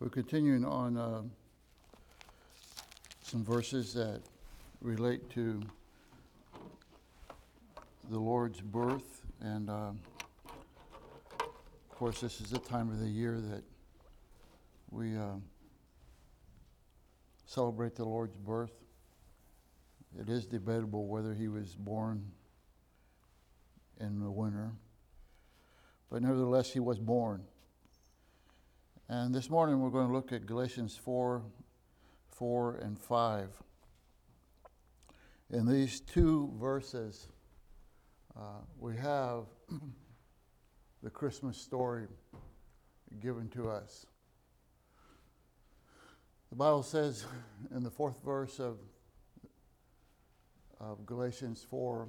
We're continuing on uh, some verses that relate to the Lord's birth. And uh, of course, this is the time of the year that we uh, celebrate the Lord's birth. It is debatable whether he was born in the winter, but nevertheless, he was born. And this morning we're going to look at Galatians 4 4 and 5. In these two verses, uh, we have the Christmas story given to us. The Bible says in the fourth verse of, of Galatians 4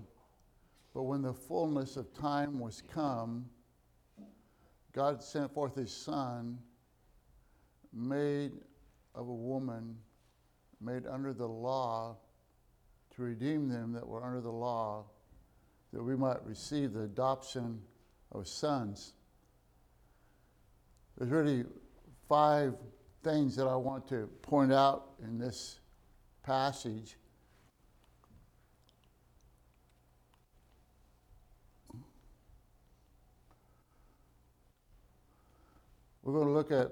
But when the fullness of time was come, God sent forth his Son made of a woman, made under the law, to redeem them that were under the law, that we might receive the adoption of sons. There's really five things that I want to point out in this passage. We're going to look at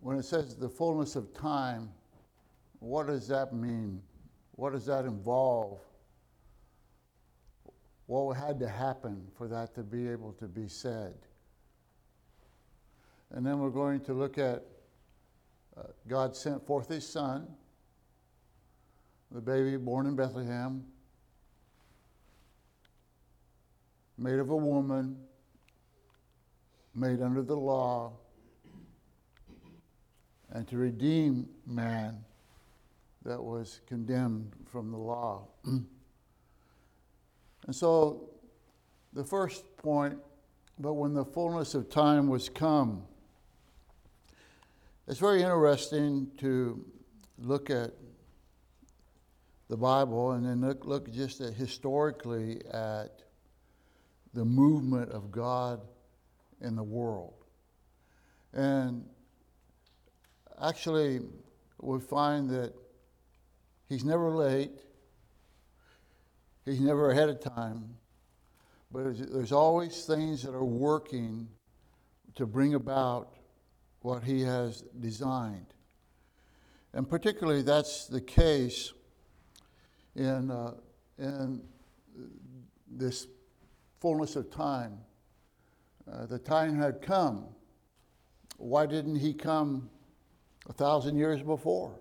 when it says the fullness of time, what does that mean? What does that involve? What had to happen for that to be able to be said? And then we're going to look at uh, God sent forth his son, the baby born in Bethlehem, made of a woman, made under the law and to redeem man that was condemned from the law. and so the first point, but when the fullness of time was come, it's very interesting to look at the Bible and then look, look just at historically at the movement of God in the world. And actually, we find that he's never late, he's never ahead of time, but there's always things that are working to bring about what he has designed. And particularly, that's the case in, uh, in this fullness of time. Uh, the time had come. Why didn't he come a thousand years before?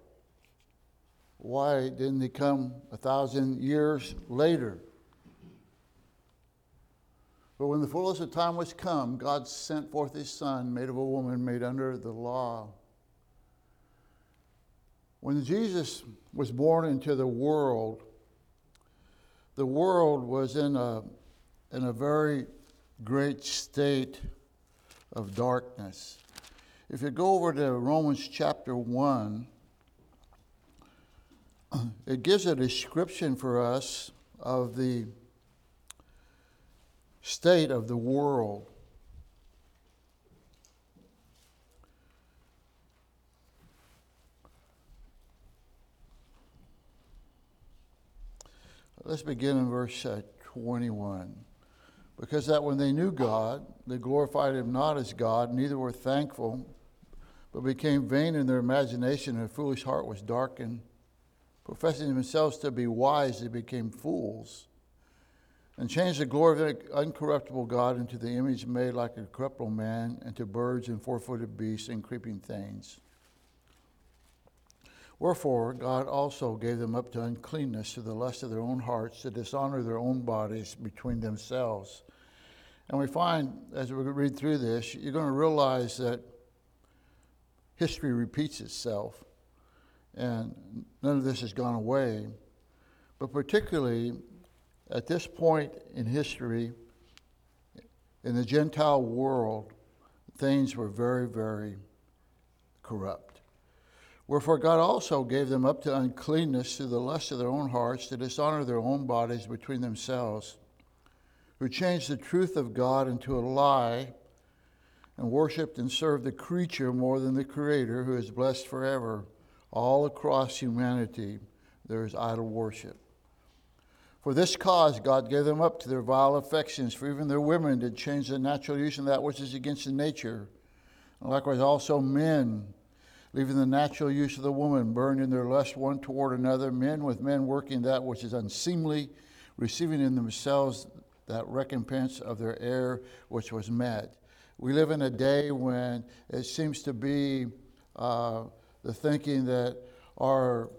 Why didn't he come a thousand years later? But when the fullness of time was come, God sent forth his Son, made of a woman, made under the law. When Jesus was born into the world, the world was in a, in a very great state of darkness. If you go over to Romans chapter 1, it gives a description for us of the state of the world. Let's begin in verse uh, 21. Because that when they knew God, they glorified him not as God, neither were thankful, but became vain in their imagination, and their foolish heart was darkened. Professing themselves to be wise, they became fools, and changed the glory of the uncorruptible God into the image made like a corruptible man, and to birds and four footed beasts and creeping things. Wherefore, God also gave them up to uncleanness to the lust of their own hearts, to dishonor their own bodies between themselves. And we find, as we read through this, you're going to realize that history repeats itself, and none of this has gone away. But particularly at this point in history, in the Gentile world, things were very, very corrupt. Wherefore God also gave them up to uncleanness through the lust of their own hearts, to dishonor their own bodies between themselves, who changed the truth of God into a lie, and worshiped and served the creature more than the Creator who is blessed forever. All across humanity, there is idol worship. For this cause, God gave them up to their vile affections, for even their women did change the natural use of that which is against the nature. And likewise, also men, leaving the natural use of the woman, burned in their lust one toward another, men with men working that which is unseemly, receiving in themselves that recompense of their error which was met. We live in a day when it seems to be uh, the thinking that our,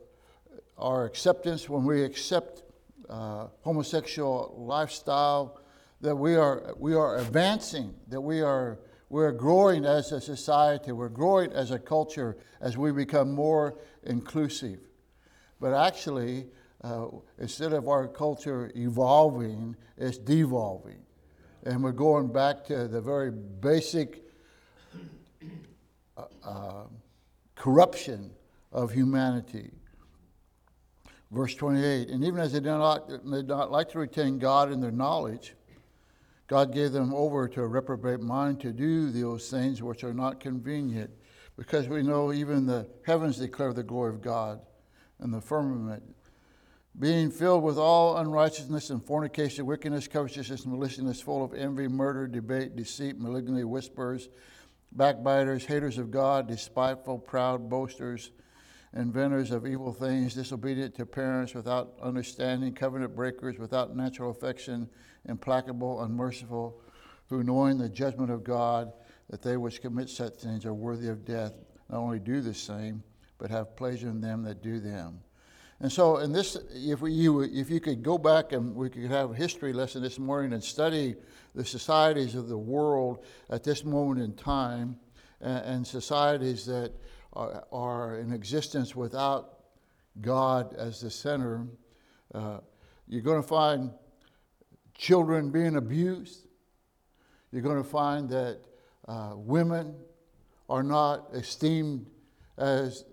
our acceptance, when we accept uh, homosexual lifestyle, that we are, we are advancing, that we are, we're growing as a society, we're growing as a culture as we become more inclusive. But actually, uh, instead of our culture evolving, it's devolving. And we're going back to the very basic uh, uh, corruption of humanity. Verse 28 And even as they did not, did not like to retain God in their knowledge, God gave them over to a reprobate mind to do those things which are not convenient, because we know even the heavens declare the glory of God, and the firmament being filled with all unrighteousness and fornication, wickedness, covetousness, maliciousness, full of envy, murder, debate, deceit, malignity, whispers, backbiters, haters of God, despiteful, proud, boasters, inventors of evil things, disobedient to parents, without understanding, covenant breakers, without natural affection, implacable, unmerciful, who knowing the judgment of God, that they which commit such things are worthy of death, not only do the same, but have pleasure in them that do them. And so, in this, if we, you if you could go back and we could have a history lesson this morning and study the societies of the world at this moment in time, and, and societies that are, are, in existence without God as the center, uh, you're going to find children being abused. You're going to find that uh, women are not esteemed as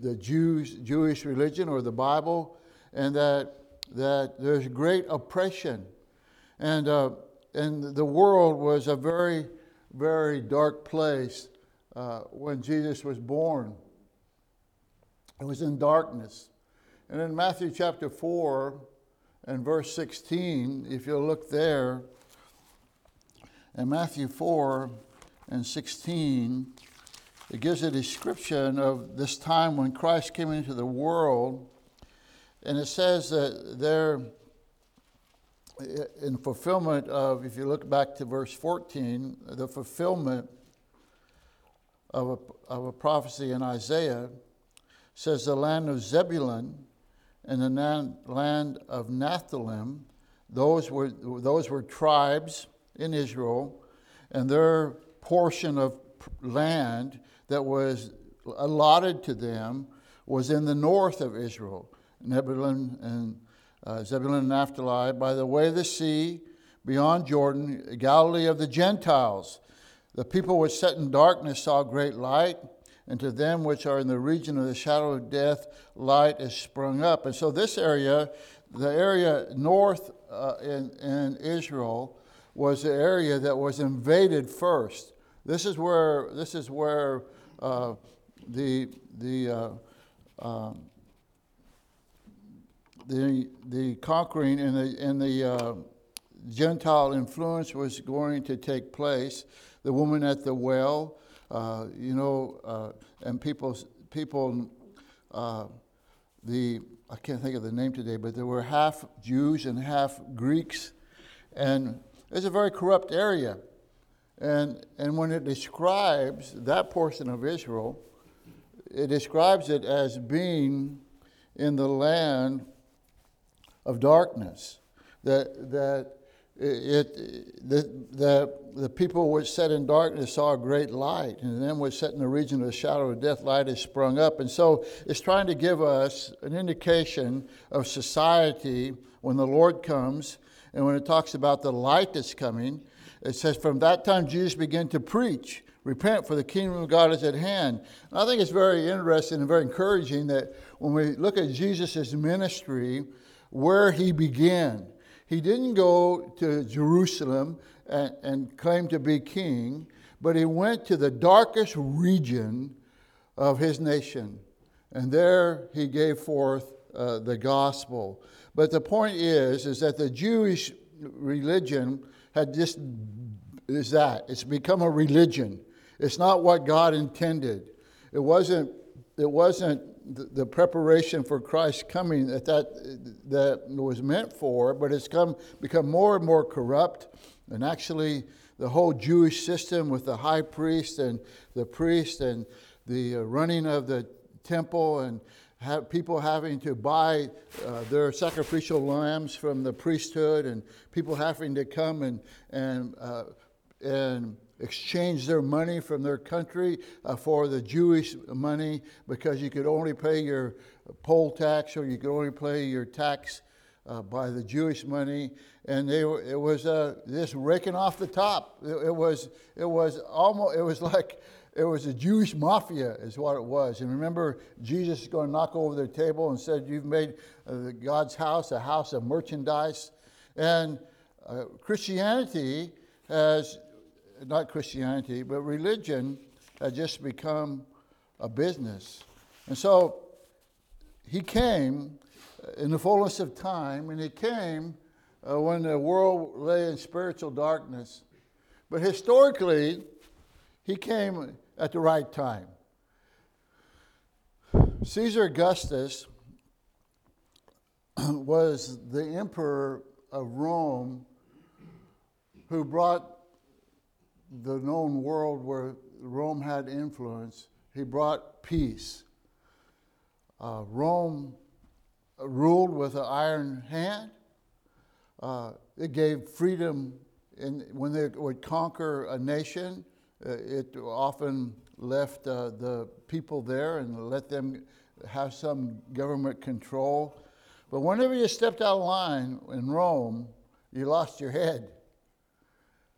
the Jews, Jewish religion or the Bible, and that, that there's great oppression. And, uh, and the world was a very, very dark place uh, when Jesus was born. It was in darkness. And in Matthew chapter 4 and verse 16, if you look there, in Matthew 4 and 16, it gives a description of this time when Christ came into the world. And it says that there, in fulfillment of, if you look back to verse 14, the fulfillment of a, of a prophecy in Isaiah says the land of Zebulun and the land of Naphtali, those were, those were tribes in Israel, and their portion of land that was allotted to them was in the north of Israel, Nebulun and uh, Zebulun and Naphtali, by the way of the sea, beyond Jordan, Galilee of the Gentiles. The people which sat in darkness saw great light, and to them which are in the region of the shadow of death, light is sprung up. And so, this area, the area north uh, in, in Israel, was the area that was invaded first. This is where, this is where uh, the, the, uh, um, the, the conquering and the, and the uh, Gentile influence was going to take place. The woman at the well, uh, you know, uh, and people, people the, I can't think of the name today, but there were half Jews and half Greeks. And it's a very corrupt area. And, and when it describes that portion of Israel, it describes it as being in the land of darkness. That, that it, the, the, the people which sat in darkness saw a great light, and then which sat in the region of the shadow of death, light has sprung up. And so it's trying to give us an indication of society when the Lord comes, and when it talks about the light that's coming, it says, From that time Jesus began to preach, Repent, for the kingdom of God is at hand. And I think it's very interesting and very encouraging that when we look at Jesus' ministry, where he began, he didn't go to Jerusalem and, and claim to be king, but he went to the darkest region of his nation. And there he gave forth uh, the gospel. But the point is, is that the Jewish religion had just is that it's become a religion. It's not what God intended. It wasn't. It wasn't the, preparation for Christ's coming that, that that was meant for. But it's come become more and more corrupt, and actually the whole Jewish system with the high priest and the priest and the uh, running of the temple and have people having to buy uh, their sacrificial lambs from the priesthood and people having to come and, and, uh, and exchange their money from their country uh, for the Jewish money because you could only pay your poll tax or you could only pay your tax uh, by the Jewish money, and they were, it was uh, just raking off the top. It, it, was it was almost it was like it was a Jewish mafia, is what it was. And remember, Jesus is going to knock over their table and said, "You've made uh, God's house a house of merchandise." And uh, Christianity has not Christianity, but religion had just become a business. And so he came in the fullness of time, and he came uh, when the world lay in spiritual darkness. But historically, he came at the right time. Caesar Augustus was the emperor of Rome who brought the known world where Rome had influence, he brought peace. Uh, Rome ruled with an iron hand. Uh, it gave freedom in, when they would conquer a nation. Uh, it often left uh, the people there and let them have some government control. But whenever you stepped out of line in Rome, you lost your head.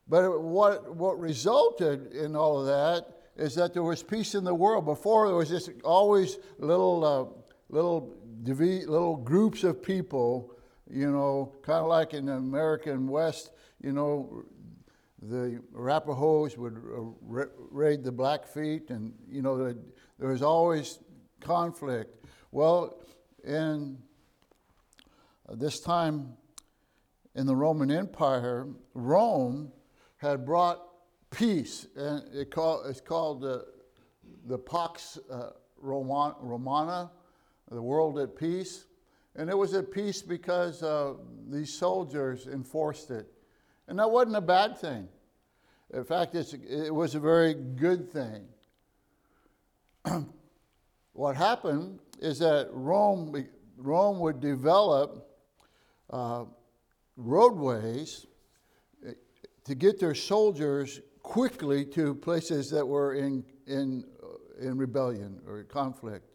But what, what resulted in all of that is that there was peace in the world. Before, there was just always little, uh, little, little groups of people, you know, kind of like in the American West, you know, the Arapahoes would uh, raid the Blackfeet, and you know there was always conflict. Well, in this time in the Roman Empire, Rome had brought peace, and it call, it's called the, the Pax uh, Romana, the world at peace. And it was at peace because uh, these soldiers enforced it. And that wasn't a bad thing. In fact, it was a very good thing. what happened is that Rome, Rome would develop uh, roadways eh, to get their soldiers quickly to places that were in, in, uh, in rebellion or conflict.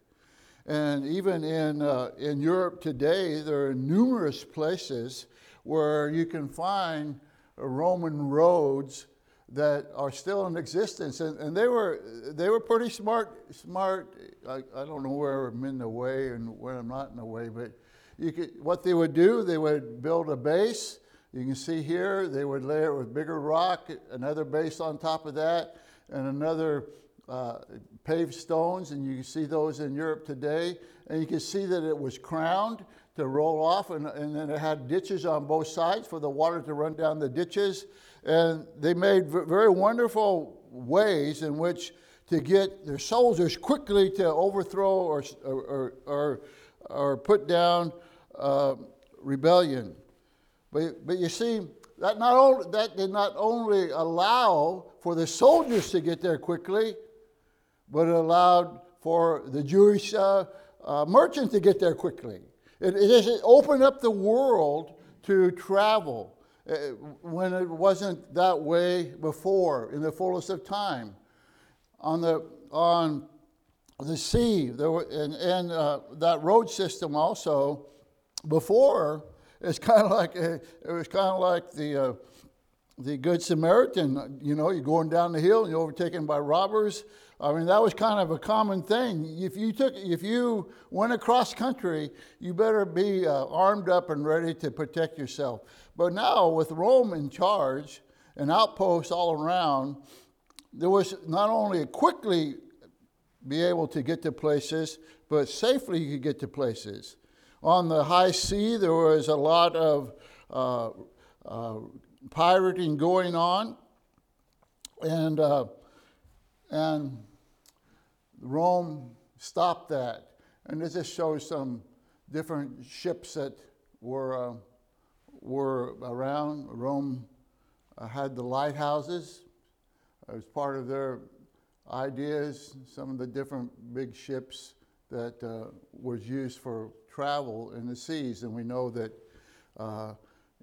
And even in, uh, in Europe today, there are numerous places where you can find Roman roads that are still in existence. And, and they, were, they were pretty smart. smart. I, I don't know where I'm in the way and where I'm not in the way, but you could, what they would do, they would build a base. You can see here, they would lay it with bigger rock, another base on top of that, and another uh, paved stones, and you can see those in Europe today. And you can see that it was crowned to roll off, and, and then it had ditches on both sides for the water to run down the ditches. And they made very wonderful ways in which to get their soldiers quickly to overthrow or, or, or, or put down uh, rebellion. But, but you see, that, not only, that did not only allow for the soldiers to get there quickly, but it allowed for the Jewish uh, uh, merchant to get there quickly. It, it opened up the world to travel uh, when it wasn't that way before in the fullest of time. On the, on the sea, there were, and, and uh, that road system also, before, it's kind of like, a, it was kind of like the, uh, the Good Samaritan. You know, you're going down the hill and you're overtaken by robbers I mean, that was kind of a common thing. If you took, if you went across country, you better be uh, armed up and ready to protect yourself. But now, with Rome in charge and outposts all around, there was not only quickly be able to get to places, but safely you could get to places. On the high sea, there was a lot of uh, uh, pirating going on, and uh, and Rome stopped that. And this just shows some different ships that were uh, were around. Rome uh, had the lighthouses as part of their ideas. Some of the different big ships that uh, was used for travel in the seas, and we know that. Uh,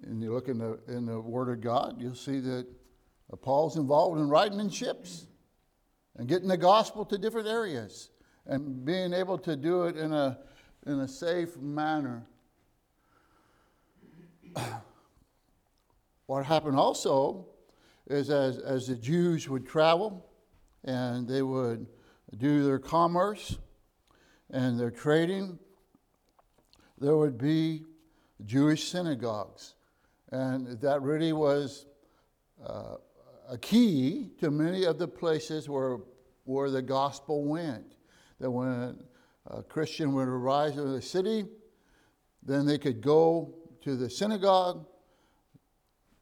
and you look in the in the Word of God, you'll see that uh, Paul's involved in riding in ships and getting the gospel to different areas and being able to do it in a in a safe manner. what happened also is as, as the Jews would travel and they would do their commerce and their trading, there would be Jewish synagogues. And that really was uh, a key to many of the places where, where the gospel went. That when a Christian would arrive in the city, then they could go to the synagogue,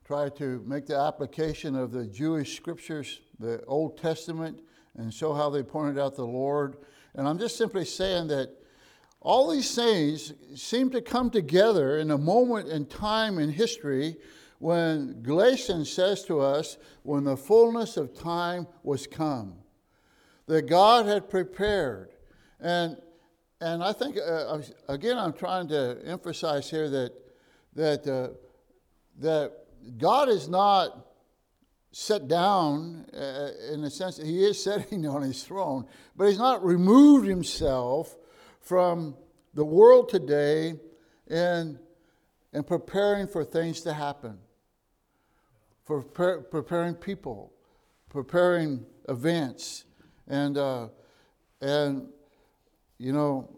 try to make the application of the Jewish scriptures, the Old Testament, and show how they pointed out the Lord. And I'm just simply saying that all these things seem to come together in a moment in time in history when Galatians says to us, when the fullness of time was come, that God had prepared. And, and I think, uh, again, I'm trying to emphasize here that, that, uh, that God is not set down uh, in the sense that he is sitting on his throne, but he's not removed himself from the world today and, in preparing for things to happen, for pre- preparing people, preparing events. And, uh, and, you know,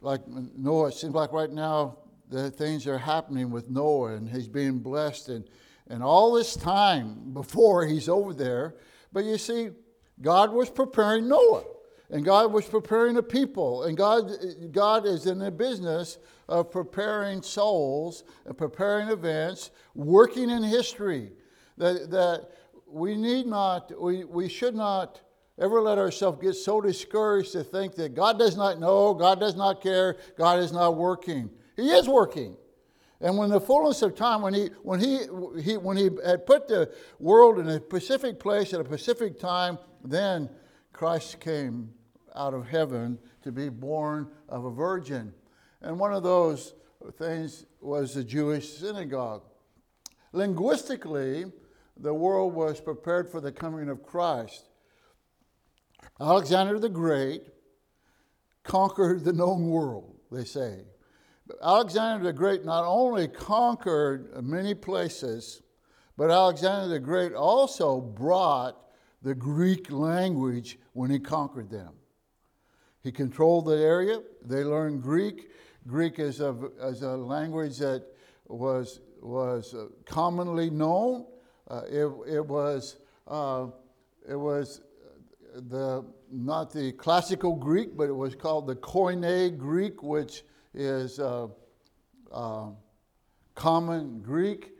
like Noah, it seems like right now the things are happening with Noah and he's being blessed and, and all this time before he's over there. But you see, God was preparing Noah. And God was preparing a people. And God, God is in the business of preparing souls and preparing events, working in history. That, that we need not, we, we should not ever let ourselves get so discouraged to think that God does not know, God does not care, God is not working. He is working. And when the fullness of time, when he, when he, he, when he had put the world in a specific place at a specific time, then Christ came out of heaven to be born of a virgin. And one of those things was the Jewish synagogue. Linguistically, the world was prepared for the coming of Christ. Alexander the Great conquered the known world, they say. But Alexander the Great not only conquered many places, but Alexander the Great also brought the Greek language when he conquered them. He controlled the area. They learned Greek. Greek is a, is a language that was, was uh, commonly known. Uh, it, it, was, uh, it was the, not the classical Greek, but it was called the Koine Greek, which is uh, uh, common Greek.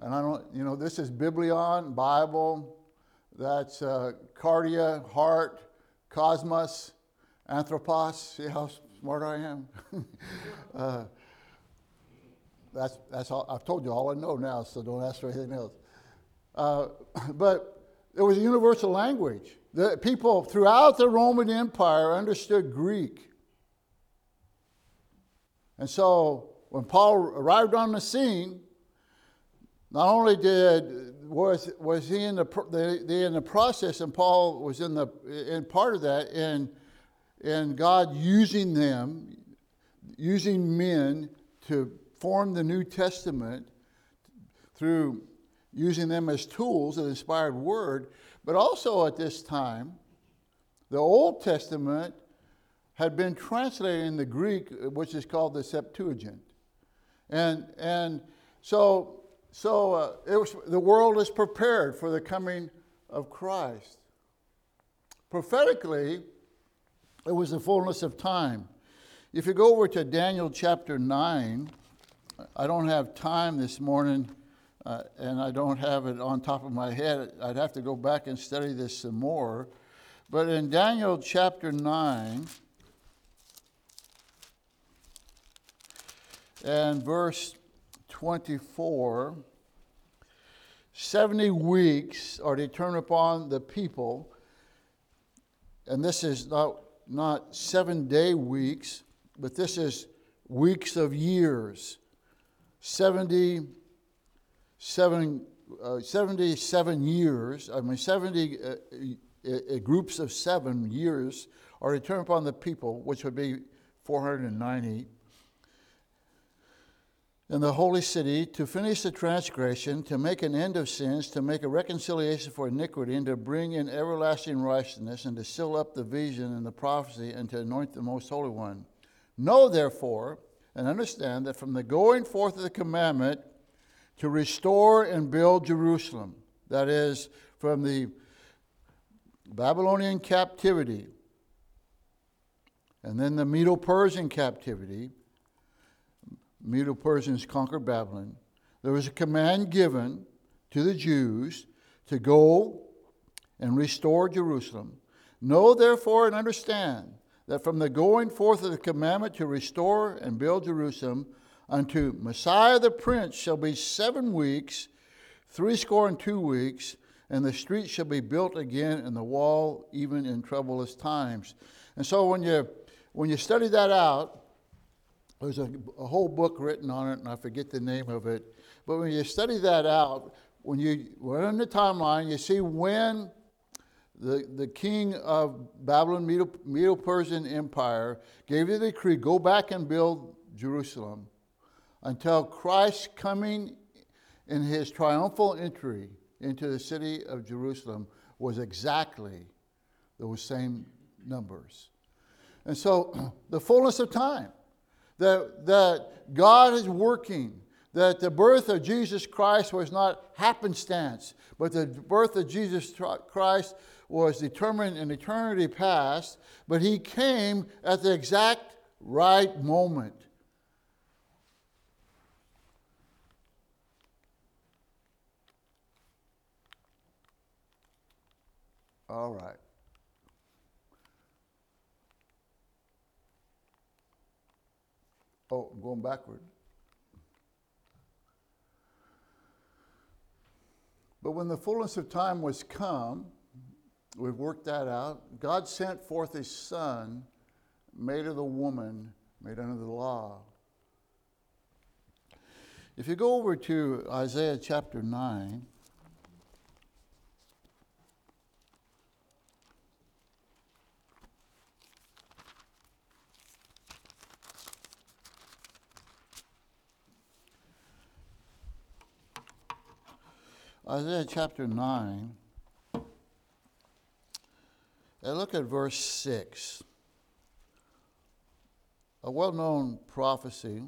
And I don't, you know, this is Biblion, Bible. That's uh, cardia, heart, cosmos anthropos. See how smart I am? uh, that's, that's all, I've told you all I know now, so don't ask for anything else. Uh, but it was a universal language. The people throughout the Roman Empire understood Greek. And so when Paul arrived on the scene, not only did was was he in the, the, the in the process, and Paul was in the in part of that in and God using them, using men to form the New Testament through using them as tools, an inspired word, but also at this time, the Old Testament had been translated in the Greek, which is called the Septuagint. And, and so, so uh, it was, the world is prepared for the coming of Christ. prophetically, it was the fullness of time. If you go over to Daniel chapter 9, I don't have time this morning uh, and I don't have it on top of my head. I'd have to go back and study this some more. But in Daniel chapter 9 and verse 24, 70 weeks are determined upon the people. And this is not, not seven day weeks, but this is weeks of years. 70 seven, uh, 77 years, I mean, 70 uh, uh, groups of seven years are returned upon the people, which would be 490 in the holy city to finish the transgression, to make an end of sins, to make a reconciliation for iniquity, and to bring in everlasting righteousness, and to seal up the vision and the prophecy, and to anoint the most holy one. Know therefore, and understand that from the going forth of the commandment to restore and build Jerusalem. That is, from the Babylonian captivity and then the Medo Persian captivity. Medo Persians conquered Babylon. There was a command given to the Jews to go and restore Jerusalem. Know therefore and understand that from the going forth of the commandment to restore and build Jerusalem unto Messiah the Prince shall be seven weeks, threescore and two weeks, and the street shall be built again, and the wall even in troublous times. And so when you when you study that out, there's a, a whole book written on it, and I forget the name of it. But when you study that out, when you run the timeline, you see when the, the king of Babylon, Medo Persian Empire, gave the decree go back and build Jerusalem until Christ's coming in his triumphal entry into the city of Jerusalem was exactly those same numbers. And so the fullness of time, that, that God is working, that the birth of Jesus Christ was not happenstance, but the birth of Jesus Christ was determined in eternity past, but he came at the exact right moment. All right. Oh, I'm going backward. But when the fullness of time was come, we've worked that out. God sent forth his son, made of the woman, made under the law. If you go over to Isaiah chapter 9, Isaiah chapter 9, and look at verse 6. A well known prophecy.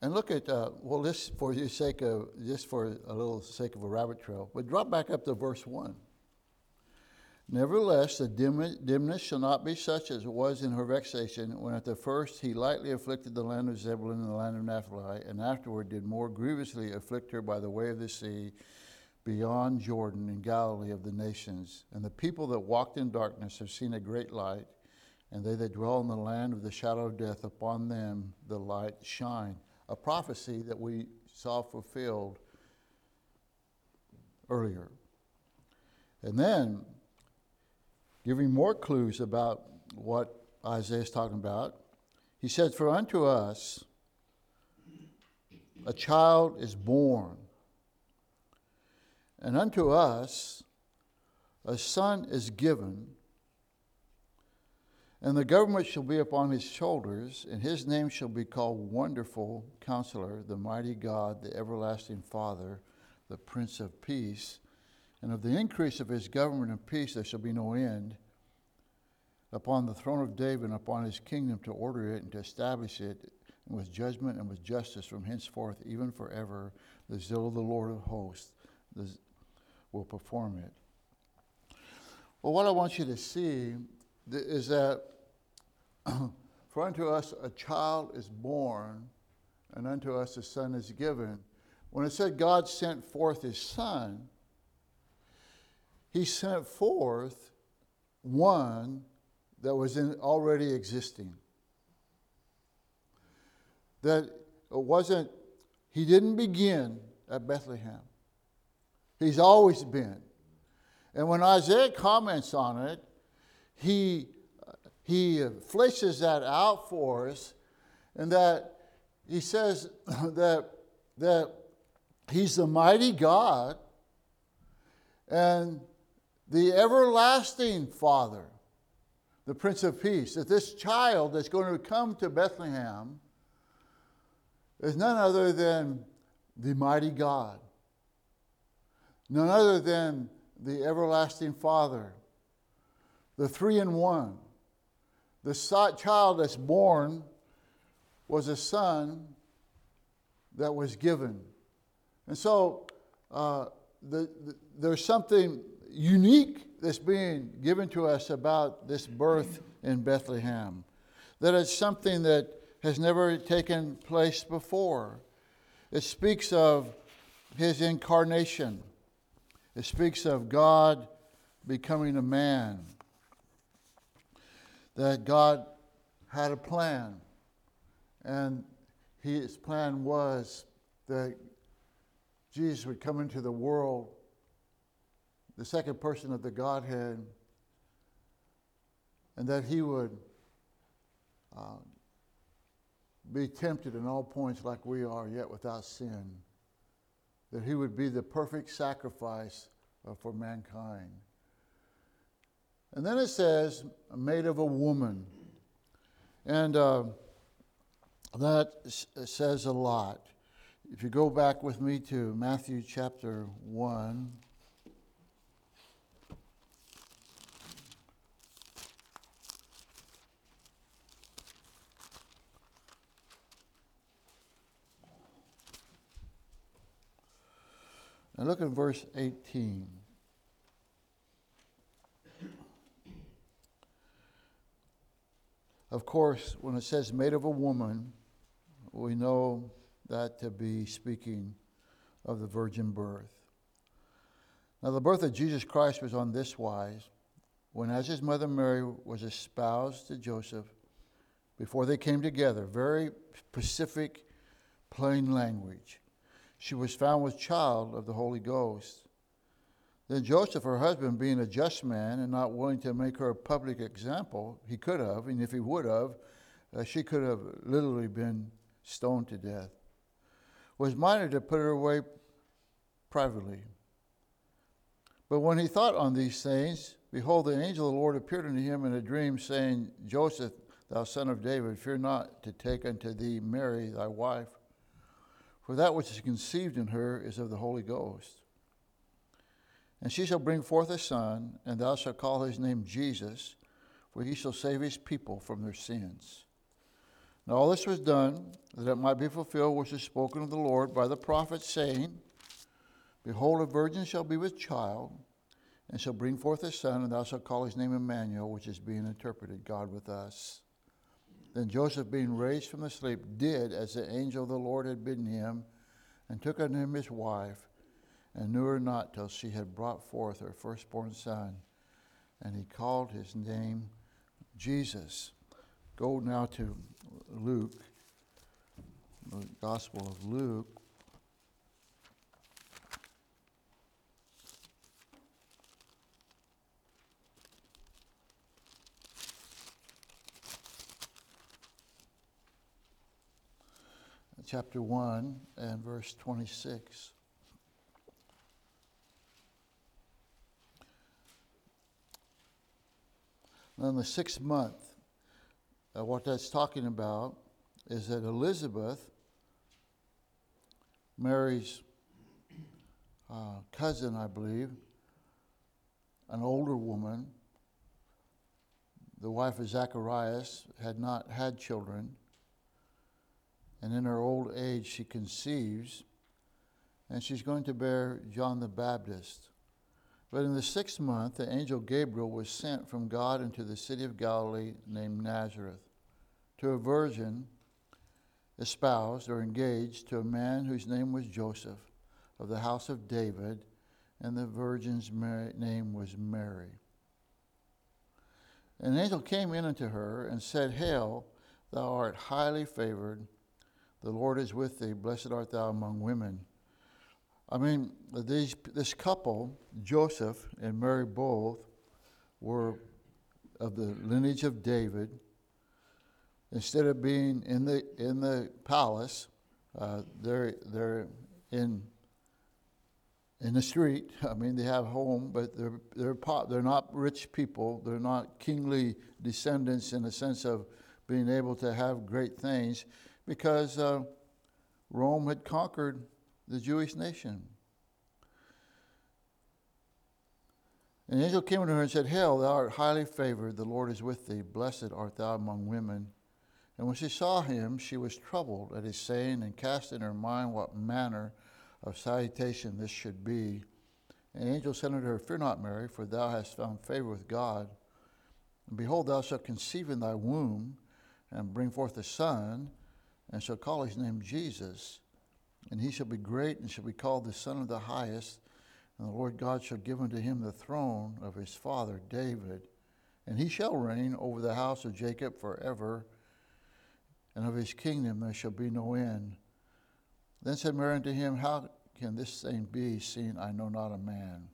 And look at, uh, well, this for the sake of, just for a little sake of a rabbit trail, but drop back up to verse 1. Nevertheless, the dimness shall not be such as it was in her vexation, when at the first he lightly afflicted the land of Zebulun and the land of Naphtali, and afterward did more grievously afflict her by the way of the sea, beyond Jordan in Galilee of the nations. And the people that walked in darkness have seen a great light, and they that dwell in the land of the shadow of death, upon them the light shine. A prophecy that we saw fulfilled earlier. And then giving more clues about what Isaiah is talking about. He said, For unto us a child is born, and unto us a son is given, and the government shall be upon his shoulders, and his name shall be called Wonderful Counselor, the Mighty God, the Everlasting Father, the Prince of Peace. And of the increase of his government and peace there shall be no end upon the throne of David and upon his kingdom to order it and to establish it with judgment and with justice from henceforth, even forever. The zeal of the Lord of hosts will perform it. Well, what I want you to see is that for unto us a child is born, and unto us a son is given. When it said God sent forth his son, he sent forth one that was in, already existing. That it wasn't, he didn't begin at Bethlehem. He's always been. And when Isaiah comments on it, he, he fleshes that out for us, and that he says that, that he's the mighty God and the everlasting Father, the Prince of Peace. That this child that's going to come to Bethlehem is none other than the mighty God, none other than the everlasting Father, the three in one. The child that's born was a son that was given. And so uh, the, the, there's something unique that's being given to us about this birth in Bethlehem. That it's something that has never taken place before. It speaks of his incarnation, it speaks of God becoming a man, that God had a plan, and his plan was that Jesus would come into the world, the second person of the Godhead, and that he would uh, be tempted in all points like we are, yet without sin. That he would be the perfect sacrifice uh, for mankind. And then it says, made of a woman. And uh, that s- says a lot. If you go back with me to Matthew chapter 1. And look at verse 18. Of course, when it says made of a woman, we know that to be speaking of the virgin birth. Now, the birth of Jesus Christ was on this wise when, as his mother Mary was espoused to Joseph, before they came together, very specific, plain language she was found with child of the Holy Ghost. Then Joseph, her husband, being a just man and not willing to make her a public example, he could have, and if he would have, uh, she could have literally been stoned to death, was minded to put her away privately. But when he thought on these things, behold, the angel of the Lord appeared unto him in a dream, saying, Joseph, thou son of David, fear not to take unto thee Mary thy wife for that which is conceived in her is of the Holy Ghost. And she shall bring forth a son, and thou shalt call his name Jesus, for he shall save his people from their sins. Now all this was done that it might be fulfilled which is spoken of the Lord by the prophet, saying, Behold, a virgin shall be with child, and shall bring forth a son, and thou shalt call his name Emmanuel, which is being interpreted, God with us. Then Joseph, being raised from the sleep, did as the angel of the Lord had bidden him, and took unto him his wife, and knew her not till she had brought forth her firstborn son. And he called his name Jesus. Go now to Luke, the Gospel of Luke. Chapter 1 and verse 26. Now, in the sixth month, uh, what that's talking about is that Elizabeth, Mary's uh, cousin, I believe, an older woman, the wife of Zacharias, had not had children and in her old age she conceives, and she's going to bear John the Baptist. But in the sixth month, the angel Gabriel was sent from God into the city of Galilee named Nazareth to a virgin espoused or engaged to a man whose name was Joseph of the house of David, and the virgin's name was Mary. An angel came in unto her and said, Hail, thou art highly favored. The Lord is with thee. Blessed art thou among women. I mean, these, this couple, Joseph and Mary both, were of the lineage of David. Instead of being in the, in the palace, uh, they're, they're in, in the street. I mean, they have home, but they're, they're, they're not rich people. They're not kingly descendants in the sense of being able to have great things because uh, Rome had conquered the Jewish nation. An angel came unto her and said, Hail, thou art highly favored, the Lord is with thee, blessed art thou among women. And when she saw him, she was troubled at his saying, and cast in her mind what manner of salutation this should be. And angel said unto her, Fear not, Mary, for thou hast found favor with God. And behold, thou shalt conceive in thy womb, and bring forth a son, and shall call his name Jesus and he shall be great and shall be called the Son of the Highest. And the Lord God shall give unto him the throne of his father David. And he shall reign over the house of Jacob forever, and of his kingdom there shall be no end. Then said Mary unto him, How can this thing be, seeing I know not a man?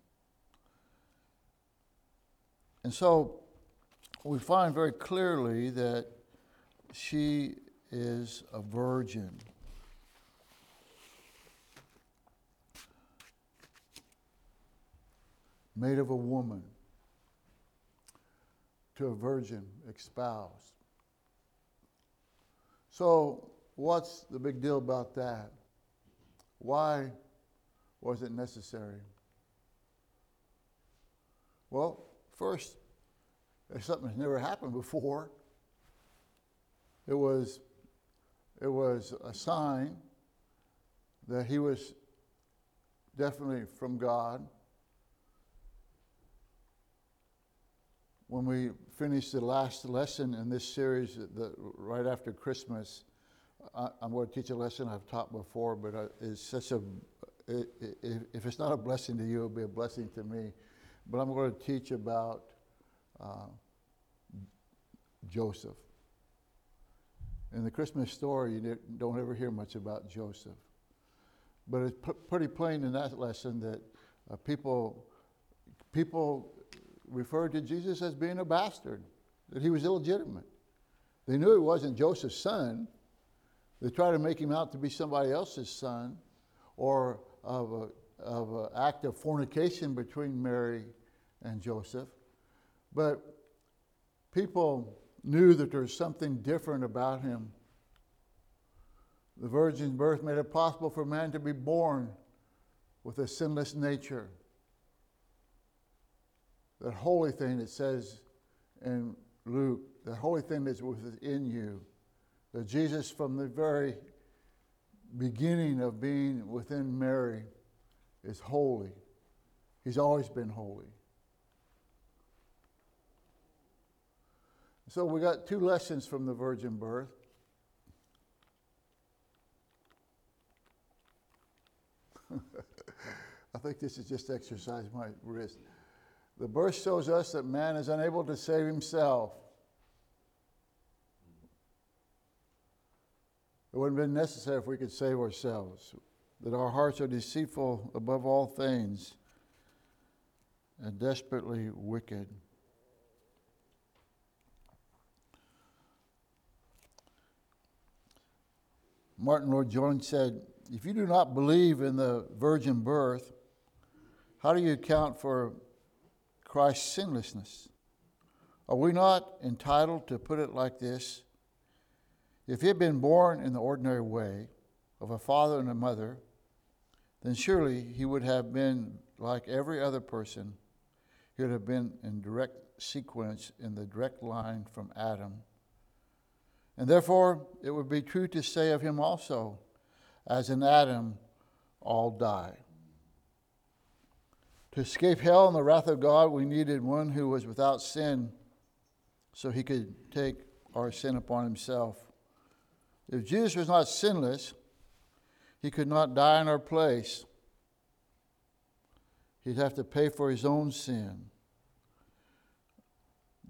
And so we find very clearly that she is a virgin. made of a woman to a virgin espoused. So, what's the big deal about that? Why was it necessary? Well, first, something that's never happened before. It was, it was a sign that he was definitely from God when we finished the last lesson in this series, the, right after Christmas, I, am going to teach a lesson I've taught before, but uh, it's such a, it, it, if it's not a blessing to you, it'll be a blessing to me. But I'm going to teach about uh, Joseph. In the Christmas story, you don't ever hear much about Joseph. But it's p- pretty plain in that lesson that uh, people, people referred to Jesus as being a bastard, that he was illegitimate. They knew he wasn't Joseph's son. They tried to make him out to be somebody else's son or of an of a act of fornication between Mary and Joseph. But people knew that there was something different about him. The virgin's birth made it possible for man to be born with a sinless nature that holy thing that says in Luke, the holy thing that's within you, that Jesus, from the very beginning of being within Mary, is holy. He's always been holy. So we got two lessons from the virgin birth. I think this is just exercise my wrist. The birth shows us that man is unable to save himself. It wouldn't have been necessary if we could save ourselves, that our hearts are deceitful above all things and desperately wicked. Martyn Lloyd-Jones said, If you do not believe in the virgin birth, how do you account for Christ's sinlessness. Are we not entitled to put it like this? If he had been born in the ordinary way of a father and a mother, then surely he would have been like every other person. He would have been in direct sequence in the direct line from Adam. And therefore, it would be true to say of him also, as in Adam, all die. To escape hell and the wrath of God, we needed one who was without sin so he could take our sin upon himself. If Jesus was not sinless, he could not die in our place. He'd have to pay for his own sin.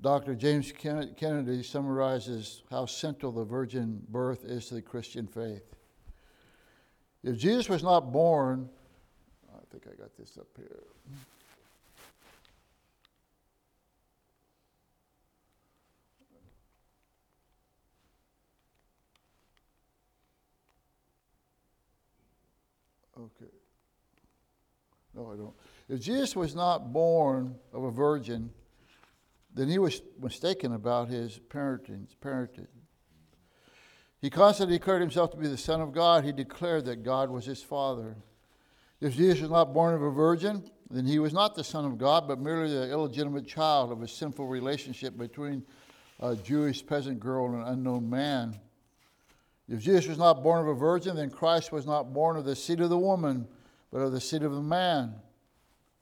Dr. James Kennedy summarizes how central the virgin birth is to the Christian faith. If Jesus was not born, I think I got this up here. Okay. No, I don't. If Jesus was not born of a virgin, then he was mistaken about his parenting. He constantly declared himself to be the Son of God. He declared that God was his Father. If Jesus was not born of a virgin, then he was not the Son of God, but merely the illegitimate child of a sinful relationship between a Jewish peasant girl and an unknown man. If Jesus was not born of a virgin, then Christ was not born of the seed of the woman, but of the seed of the man.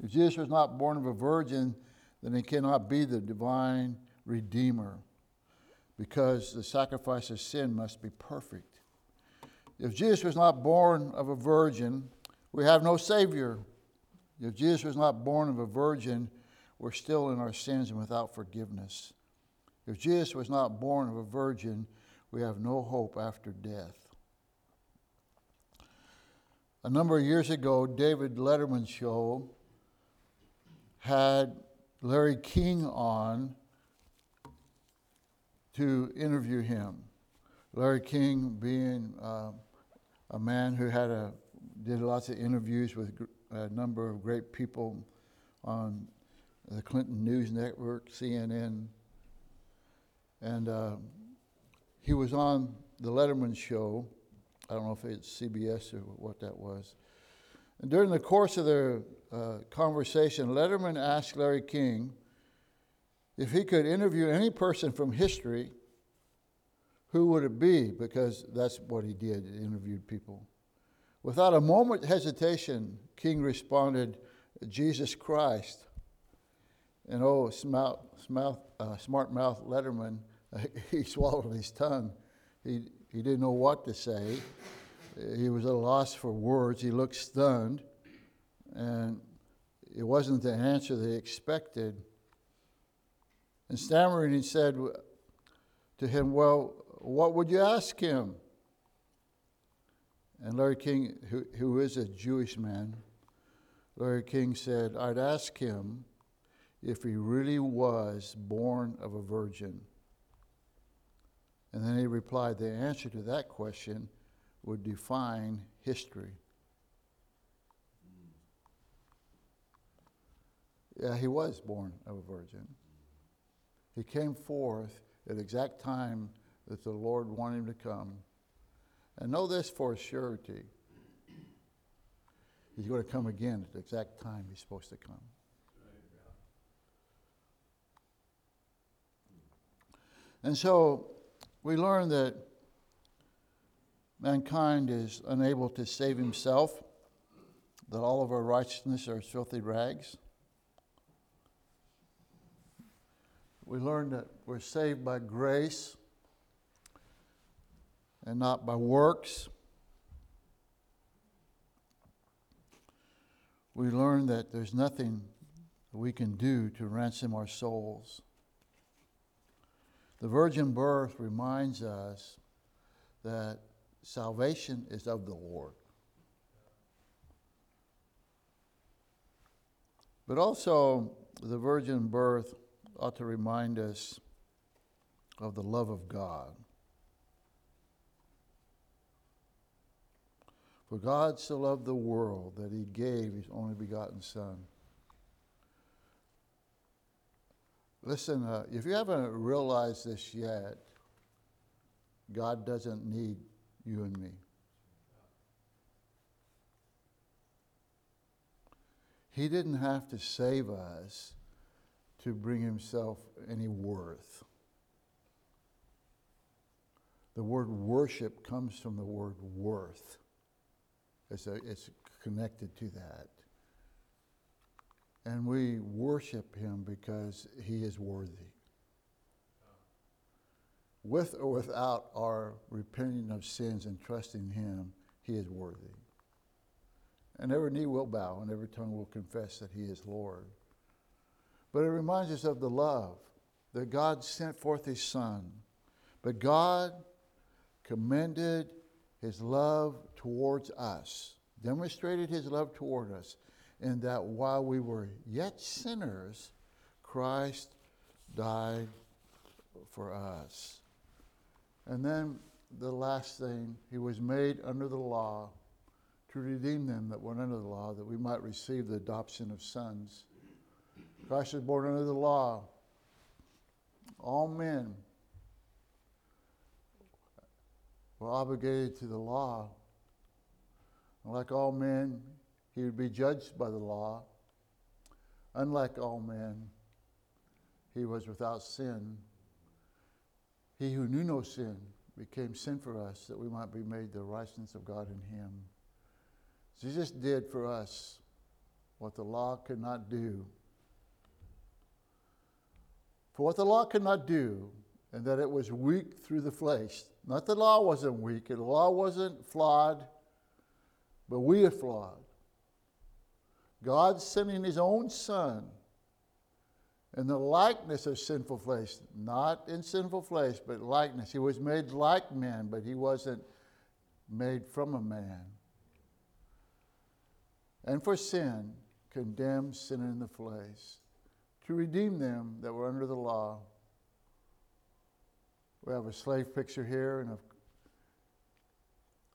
If Jesus was not born of a virgin, then he cannot be the divine Redeemer, because the sacrifice of sin must be perfect. If Jesus was not born of a virgin, we have no Savior. If Jesus was not born of a virgin, we're still in our sins and without forgiveness. If Jesus was not born of a virgin, we have no hope after death. A number of years ago, David Letterman's show had Larry King on to interview him. Larry King being uh, a man who had a did lots of interviews with a number of great people on the Clinton News Network, CNN, and uh, he was on the Letterman show. I don't know if it's CBS or what that was. And during the course of their uh, conversation, Letterman asked Larry King if he could interview any person from history, who would it be? Because that's what he did, he interviewed people. Without a moment hesitation, King responded, Jesus Christ. And oh, smart, smart, uh, smart mouth Letterman he swallowed his tongue. He, he didn't know what to say. He was at a loss for words. He looked stunned. And it wasn't the answer they expected. And stammering, he said to him, Well, what would you ask him? And Larry King, who, who is a Jewish man, Larry King said, I'd ask him if he really was born of a virgin. And then he replied, the answer to that question would define history. Yeah, he was born of a virgin. He came forth at the exact time that the Lord wanted him to come. And know this for a surety. He's going to come again at the exact time he's supposed to come. And so we learn that mankind is unable to save himself, that all of our righteousness are filthy rags. We learn that we're saved by grace and not by works. We learn that there's nothing we can do to ransom our souls. The virgin birth reminds us that salvation is of the Lord. But also, the virgin birth ought to remind us of the love of God. For God so loved the world that he gave his only begotten Son Listen, uh, if you haven't realized this yet, God doesn't need you and me. He didn't have to save us to bring himself any worth. The word worship comes from the word worth. It's, a, it's connected to that. and we worship him because he is worthy. With or without our repenting of sins and trusting him, he is worthy. And every knee will bow and every tongue will confess that he is Lord. But it reminds us of the love that God sent forth his Son. But God commended his love towards us, demonstrated his love toward us, in that while we were yet sinners, Christ died for us. And then the last thing, he was made under the law to redeem them that were under the law, that we might receive the adoption of sons. Christ was born under the law. All men were obligated to the law. Like all men, he would be judged by the law. Unlike all men, he was without sin. He who knew no sin became sin for us that we might be made the righteousness of God in him. Jesus did for us what the law could not do. For what the law could not do, and that it was weak through the flesh. Not the law wasn't weak, the law wasn't flawed, but we are flawed. God sending his own Son in the likeness of sinful flesh, not in sinful flesh, but likeness. He was made like men, but he wasn't made from a man. And for sin, condemned sin in the flesh, to redeem them that were under the law. We have a slave picture here and a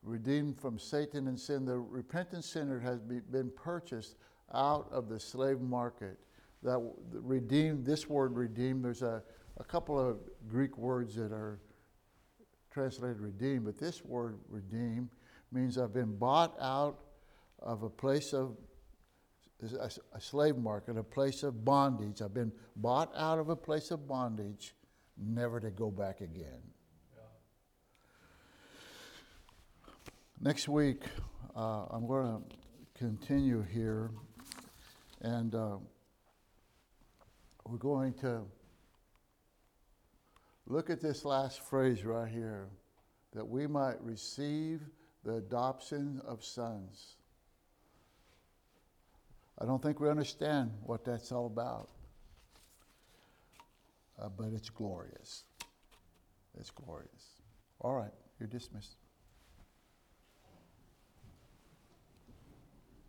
redeemed from Satan and sin. The repentant sinner has be, been purchased out of the slave market. That redeemed, this word redeemed, there's a, a couple of Greek words that are translated redeemed, but this word redeem means I've been bought out of a place of a, a slave market, a place of bondage. I've been bought out of a place of bondage, never to go back again. Next week, uh, I'm going to continue here, and uh, we're going to look at this last phrase right here that we might receive the adoption of sons. I don't think we understand what that's all about, uh, but it's glorious. It's glorious. All right, you're dismissed.